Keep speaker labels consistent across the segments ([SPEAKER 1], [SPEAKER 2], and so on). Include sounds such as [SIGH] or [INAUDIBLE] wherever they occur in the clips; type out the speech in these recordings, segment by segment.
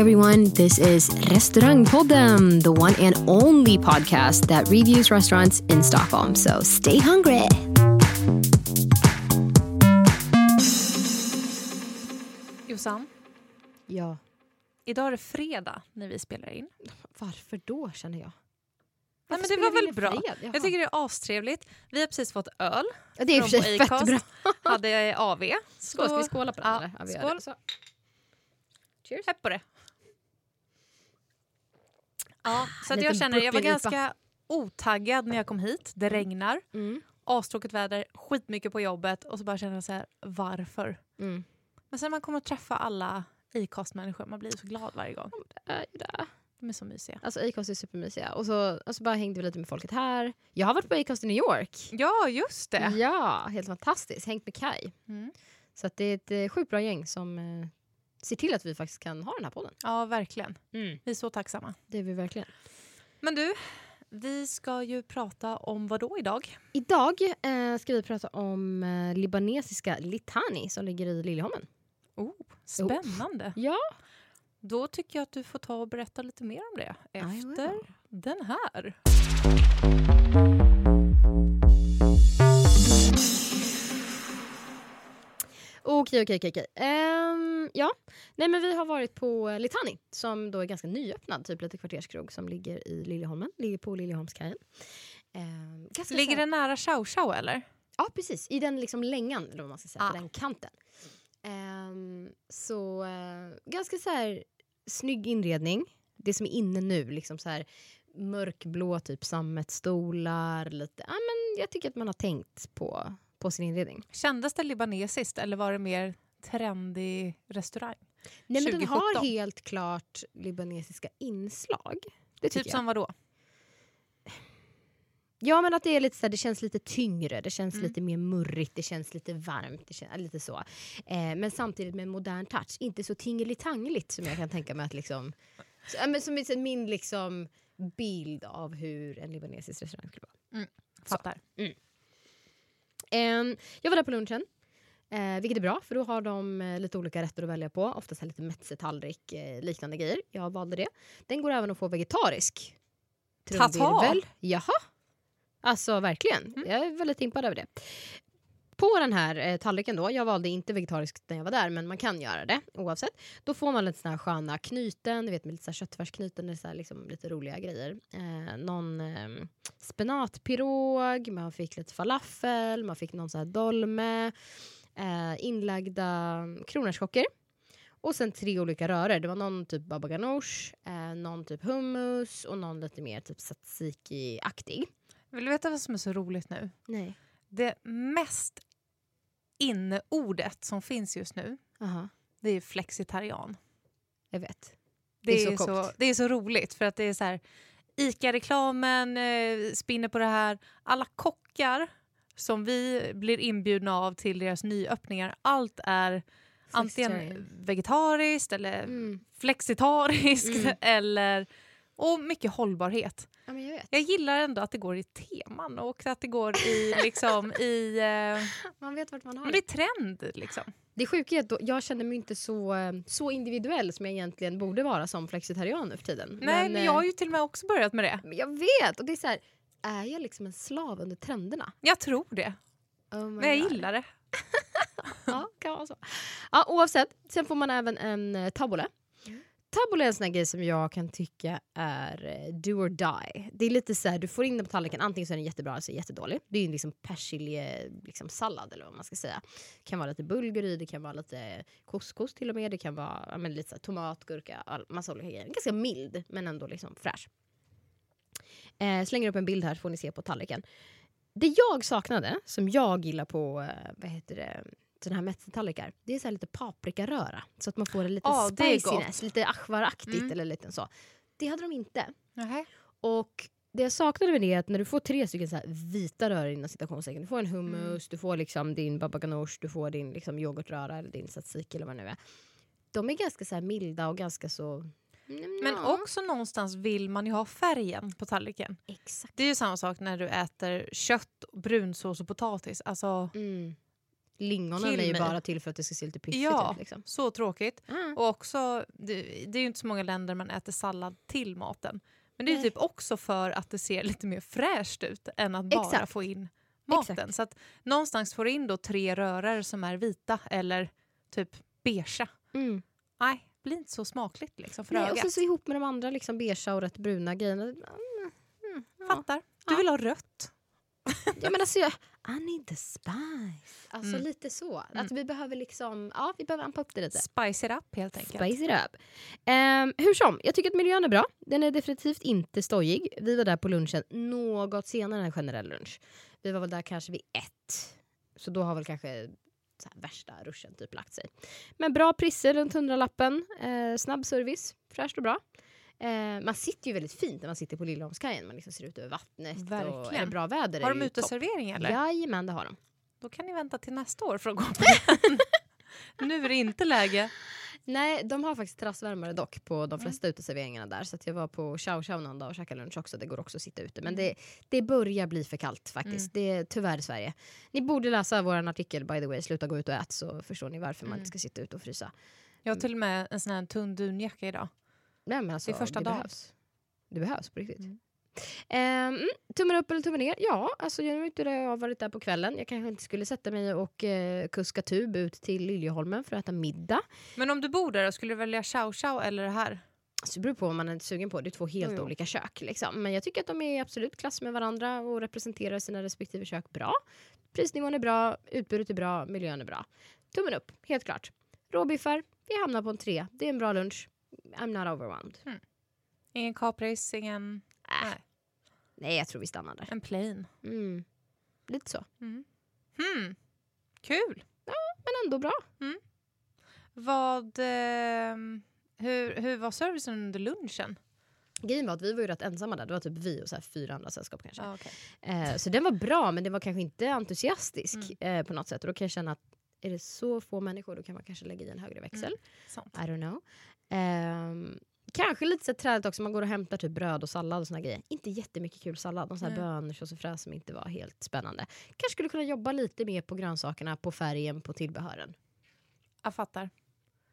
[SPEAKER 1] everyone. This is Restaurangpodden, the one and only podcast that reviews restaurants in Stockholm. So stay hungry.
[SPEAKER 2] Jossan,
[SPEAKER 1] Ja,
[SPEAKER 2] idag är det fredag när vi spelar in.
[SPEAKER 1] varför då känner jag?
[SPEAKER 2] Nej, men det var väl bra? Jag tycker det är astrevligt. Vi har precis fått öl.
[SPEAKER 1] Ja, det är i och för
[SPEAKER 2] från
[SPEAKER 1] sig fett bra.
[SPEAKER 2] Hade AV.
[SPEAKER 1] Skål, ska vi skåla på den?
[SPEAKER 2] Ja, skål.
[SPEAKER 1] det. Så. Cheers.
[SPEAKER 2] Pepp på det. Ja, så att jag känner, jag var ganska otaggad när jag kom hit. Det regnar,
[SPEAKER 1] Mm.
[SPEAKER 2] astråkigt väder, skitmycket på jobbet och så bara känner jag så här, varför?
[SPEAKER 1] Mm.
[SPEAKER 2] Men sen när man kommer att träffa alla Acast-människor, man blir så glad varje gång.
[SPEAKER 1] Det är ju det.
[SPEAKER 2] De är så mysiga.
[SPEAKER 1] Alltså Acast är supermysiga. Och så, och så bara hängde vi lite med folket här. Jag har varit på Acast i New York.
[SPEAKER 2] Ja, just det.
[SPEAKER 1] Ja, helt fantastiskt. Hängt med Kai.
[SPEAKER 2] Mm.
[SPEAKER 1] Så det är ett eh, sjukt bra gäng som ser till att vi faktiskt kan ha den här podden.
[SPEAKER 2] Ja, verkligen. Vi är så tacksamma.
[SPEAKER 1] Det är vi verkligen.
[SPEAKER 2] Men du, vi ska ju prata om vad då idag?
[SPEAKER 1] Idag eh, ska vi prata om eh, libanesiska Litani som ligger i Liljeholmen.
[SPEAKER 2] Oh, spännande.
[SPEAKER 1] Ja.
[SPEAKER 2] Då tycker jag att du får ta och berätta lite mer om det efter den här.
[SPEAKER 1] Okej, okej, okej. Ehm, ja, nej men vi har varit på Litani som då är ganska nyöppnad, typ lite kvarterskrog som ligger i Liljeholmen, ligger på Liljeholmskajen. Ganska
[SPEAKER 2] Ligger det nära Chow Chow eller?
[SPEAKER 1] Ja, precis. I den liksom längan, eller vad man ska säga,
[SPEAKER 2] Ah.
[SPEAKER 1] på den kanten. Ehm, så eh, ganska så här snygg inredning. Det som är inne nu, liksom så här mörkblå typ sammetsstolar, lite. Ja, men jag tycker att man har tänkt på, på sin inredning.
[SPEAKER 2] Kändes det libanesiskt eller var det mer trendig restaurang?
[SPEAKER 1] Nej, men den har
[SPEAKER 2] 2017.
[SPEAKER 1] helt klart libanesiska inslag. Det
[SPEAKER 2] Typ
[SPEAKER 1] jag.
[SPEAKER 2] som vad då?
[SPEAKER 1] Ja, men att det, är lite så här, det känns lite tyngre, det känns
[SPEAKER 2] Mm.
[SPEAKER 1] lite mer murrigt, det känns lite varmt. Det känns, lite så. Eh, men samtidigt med en modern touch. Inte så tingelitangligt som jag kan tänka mig att liksom... Så, ja, men som min liksom bild av hur en libanesisk restaurang skulle vara.
[SPEAKER 2] Fattar.
[SPEAKER 1] Ehm, jag var där på lunchen. Eh, vilket är bra, för då har de eh, lite olika rätter att välja på. Oftast lite metzetallrik, eh, liknande grejer. Jag valde det. Den går även att få vegetarisk.
[SPEAKER 2] Tata!
[SPEAKER 1] Trumvirvel. Jaha. Alltså verkligen.
[SPEAKER 2] Mm.
[SPEAKER 1] Jag är väldigt impad över det. På den här eh, tallriken då, jag valde inte vegetariskt när jag var där men man kan göra det oavsett. Då får man lite såna här sköna knyten, du vet med lite så här köttfärsknyten, är så här liksom lite roliga grejer. Eh, någon eh, spenatpirog, man fick lite falafel, man fick någon så här dolme, eh, inlagda kronärtskockor. Och sen tre olika röror. Det var någon typ baba ganoush, eh, någon typ hummus och någon lite mer typ tzatziki-aktig.
[SPEAKER 2] Vill du veta vad som är så roligt nu?
[SPEAKER 1] Nej.
[SPEAKER 2] Det mest inneordet som finns just nu,
[SPEAKER 1] Aha,
[SPEAKER 2] det är flexitarian.
[SPEAKER 1] jag vet.
[SPEAKER 2] Det,
[SPEAKER 1] Det är
[SPEAKER 2] är
[SPEAKER 1] så
[SPEAKER 2] så, det är så roligt för att det är så här ICA-reklamen eh, spinner på det här. Alla kockar som vi blir inbjudna av till deras nyöppningar, allt är antingen vegetariskt eller
[SPEAKER 1] Mm.
[SPEAKER 2] flexitariskt
[SPEAKER 1] Mm. [LAUGHS]
[SPEAKER 2] eller och mycket hållbarhet.
[SPEAKER 1] Ja, men jag vet.
[SPEAKER 2] Jag gillar ändå att det går i teman och att det går i liksom i eh,
[SPEAKER 1] Man vet vart man har
[SPEAKER 2] men
[SPEAKER 1] det.
[SPEAKER 2] är trend liksom.
[SPEAKER 1] Det sjuka är att då, jag känner mig inte så, eh, så individuell som jag egentligen borde vara som flexitarian nu för tiden.
[SPEAKER 2] Nej, men, jag
[SPEAKER 1] eh,
[SPEAKER 2] har ju till och med också börjat med det.
[SPEAKER 1] men jag vet! Och det är så här, är jag liksom en slav under trenderna?
[SPEAKER 2] Jag tror det.
[SPEAKER 1] Oh
[SPEAKER 2] Men jag
[SPEAKER 1] God.
[SPEAKER 2] gillar det. [LAUGHS]
[SPEAKER 1] Ja, kan vara så. Ja, oavsett, sen får man även en eh, tabule. Tabbouleh är en sån här grej som jag kan tycka är eh, do or die. Det är lite så här, du får in den på tallriken, antingen så är den jättebra eller så är den jättedålig. Det är ju liksom persilje, liksom sallad eller vad man ska säga. Det kan vara lite bulgur i, det kan vara lite couscous till och med, det kan vara men lite så här, tomat, gurka, all, massa olika grejer. Ganska mild men ändå liksom fräsch. Eh, slänger upp en bild här så får ni se på tallriken. Det jag saknade, som jag gillar på eh, vad heter det, såna här metzetallrikar, det är så lite paprikaröra. Så att man får en lite
[SPEAKER 2] det är
[SPEAKER 1] spiciness, lite achvaraktigt
[SPEAKER 2] Mm.
[SPEAKER 1] eller lite så. Det hade de inte.
[SPEAKER 2] Nähä.
[SPEAKER 1] Och det jag saknade med det är att när du får tre stycken så vita röror inom citationstecken, du får en hummus,
[SPEAKER 2] Mm.
[SPEAKER 1] du får liksom din baba ganoush, du får din liksom yoghurtröra eller din tzatziki eller vad det nu är. De är ganska så milda och ganska så... Mm,
[SPEAKER 2] Men
[SPEAKER 1] ja.
[SPEAKER 2] också någonstans vill man ju ha färgen på tallriken.
[SPEAKER 1] Exakt.
[SPEAKER 2] Det är ju samma sak när du äter kött, brunsås och potatis. Alltså,
[SPEAKER 1] Mm. Lingonen är ju bara till för att det ska se lite piffigt
[SPEAKER 2] Ja.
[SPEAKER 1] ut. Liksom.
[SPEAKER 2] så tråkigt.
[SPEAKER 1] Ah.
[SPEAKER 2] Och också, det, det är ju inte så många länder man äter sallad till maten. Men det är typ också för att det ser lite mer fräscht ut än att bara
[SPEAKER 1] Exakt.
[SPEAKER 2] få in maten.
[SPEAKER 1] Exakt.
[SPEAKER 2] Så att någonstans får du in då tre röror som är vita eller typ beigea.
[SPEAKER 1] Mm.
[SPEAKER 2] Nej, blir inte så smakligt liksom för
[SPEAKER 1] Nej, och
[SPEAKER 2] ögat.
[SPEAKER 1] sen så ihop med de andra liksom beigea och rätt bruna grejerna. Mm, mm, ja.
[SPEAKER 2] Fattar. Du
[SPEAKER 1] Ja.
[SPEAKER 2] vill ha rött.
[SPEAKER 1] Ja, men alltså, jag, I need the spice. Alltså
[SPEAKER 2] Mm.
[SPEAKER 1] lite så. Att vi behöver liksom, ja vi behöver ampa upp det lite.
[SPEAKER 2] Spice it up helt enkelt.
[SPEAKER 1] Spice it up. Ehm, hur som, jag tycker att miljön är bra. Den är definitivt inte stojig. Vi var där på lunchen något senare än en generell lunch. Vi var väl där kanske vid ett. Så då har väl kanske så här, värsta ruschen typ lagt sig. Men bra priser runt hundralappen. Eh, snabb service, fräscht och bra. Eh, man sitter ju väldigt fint när man sitter på Liljeholmskajen. Man liksom ser ut över vattnet och är det
[SPEAKER 2] Verkligen.
[SPEAKER 1] bra väder
[SPEAKER 2] Har de uteservering eller?
[SPEAKER 1] Jajamän, det har de.
[SPEAKER 2] Då kan ni vänta till nästa år för att gå på [LAUGHS] den. nu är det inte läge.
[SPEAKER 1] Nej, de har faktiskt terrassvärmare dock på
[SPEAKER 2] Mm.
[SPEAKER 1] de flesta uteserveringarna där. Så att jag var på Chow Chow någon dag och käkade lunch också. Det går också att sitta ute. Men
[SPEAKER 2] Mm.
[SPEAKER 1] det, det börjar bli för kallt faktiskt. Det är tyvärr Sverige. Ni borde läsa vår artikel by the way. Sluta gå ut och ät så förstår ni varför man
[SPEAKER 2] Mm.
[SPEAKER 1] inte ska sitta ute och frysa.
[SPEAKER 2] Jag har till och med en sån här tunn dunjacka idag.
[SPEAKER 1] Nej, men alltså,
[SPEAKER 2] Det är första
[SPEAKER 1] det
[SPEAKER 2] dagen.
[SPEAKER 1] behövs. Det behövs på riktigt.
[SPEAKER 2] Mm.
[SPEAKER 1] Mm, tummen upp eller tummen ner? Ja, alltså jag, inte, jag har varit där på kvällen. Jag kanske inte skulle sätta mig och eh, kuska tub ut till Liljeholmen för att äta middag.
[SPEAKER 2] Men om du bor där, skulle du välja chow chow eller det här?
[SPEAKER 1] Så det beror på vad man är sugen på. Det är två helt
[SPEAKER 2] jo.
[SPEAKER 1] olika kök. Liksom. Men jag tycker att de är absolut klass med varandra och representerar sina respektive kök bra. Prisnivån är bra, utbudet är bra, miljön är bra. Tummen upp, helt klart. Råbiffar, vi hamnar på en tre. Det är en bra lunch. I'm not overwhelmed.
[SPEAKER 2] Ingen kapris, ingen...
[SPEAKER 1] Äh,
[SPEAKER 2] Nej,
[SPEAKER 1] nej, jag tror vi stannar där.
[SPEAKER 2] en plain.
[SPEAKER 1] Mm. Lite så.
[SPEAKER 2] Mm. Hmm. Kul!
[SPEAKER 1] Men ändå bra.
[SPEAKER 2] Vad... ehm, hur, hur var servicen under lunchen?
[SPEAKER 1] Grejen var att vi var ju rätt ensamma där. Det var typ vi och så här fyra andra sällskap kanske.
[SPEAKER 2] Ah, okay.
[SPEAKER 1] Eh, så den var bra, men den var kanske inte entusiastisk
[SPEAKER 2] Mm.
[SPEAKER 1] eh, på något sätt. Och då kan jag känna att är det så få människor då kan man kanske lägga i en högre växel.
[SPEAKER 2] Sant.
[SPEAKER 1] I don't know. Ehm, kanske lite så trädet också, man går och hämtar typ bröd och sallad och såna grejer. Inte jättemycket kul sallad, någon sån här bönor och fräs som inte var helt spännande. Kanske skulle kunna jobba lite mer på grönsakerna, på färgen, på tillbehören.
[SPEAKER 2] Jag fattar.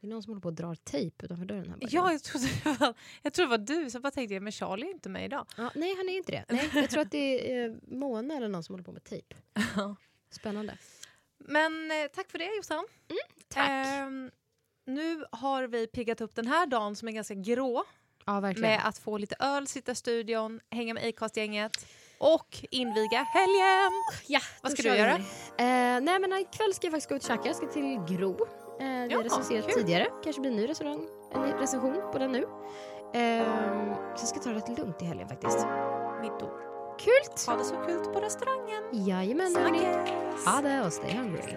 [SPEAKER 1] Det är någon som håller på att dra tejp utanför dörren här. bara.
[SPEAKER 2] Ja, jag trodde det var, jag trodde det var du, så bara tänkte jag, men Charlie är inte med idag.
[SPEAKER 1] ja, nej, han är inte det. Nej, jag tror att det är eh, Mona eller någon som håller på med tejp. [LAUGHS] Spännande.
[SPEAKER 2] Men eh, tack för det Jossan.
[SPEAKER 1] Tack.
[SPEAKER 2] Ehm, nu har vi piggat upp den här dagen som är ganska grå
[SPEAKER 1] ja,
[SPEAKER 2] med att få lite öl, sitta i studion, hänga med Acast-gänget och inviga helgen.
[SPEAKER 1] Ja,
[SPEAKER 2] Vad ska du göra?
[SPEAKER 1] Eh, nej men ikväll ska jag faktiskt gå ut och käka. Jag ska till Gro. Eh, det
[SPEAKER 2] Ja,
[SPEAKER 1] är recenserat tidigare. Kanske blir en ny restaurang. En ny recension på den nu. Eh, så jag ska ta det rätt lugnt i helgen faktiskt.
[SPEAKER 2] Middag.
[SPEAKER 1] Kul!
[SPEAKER 2] Ha det så kul på restaurangen.
[SPEAKER 1] Jajamän hörni. Ha det och stay hungry.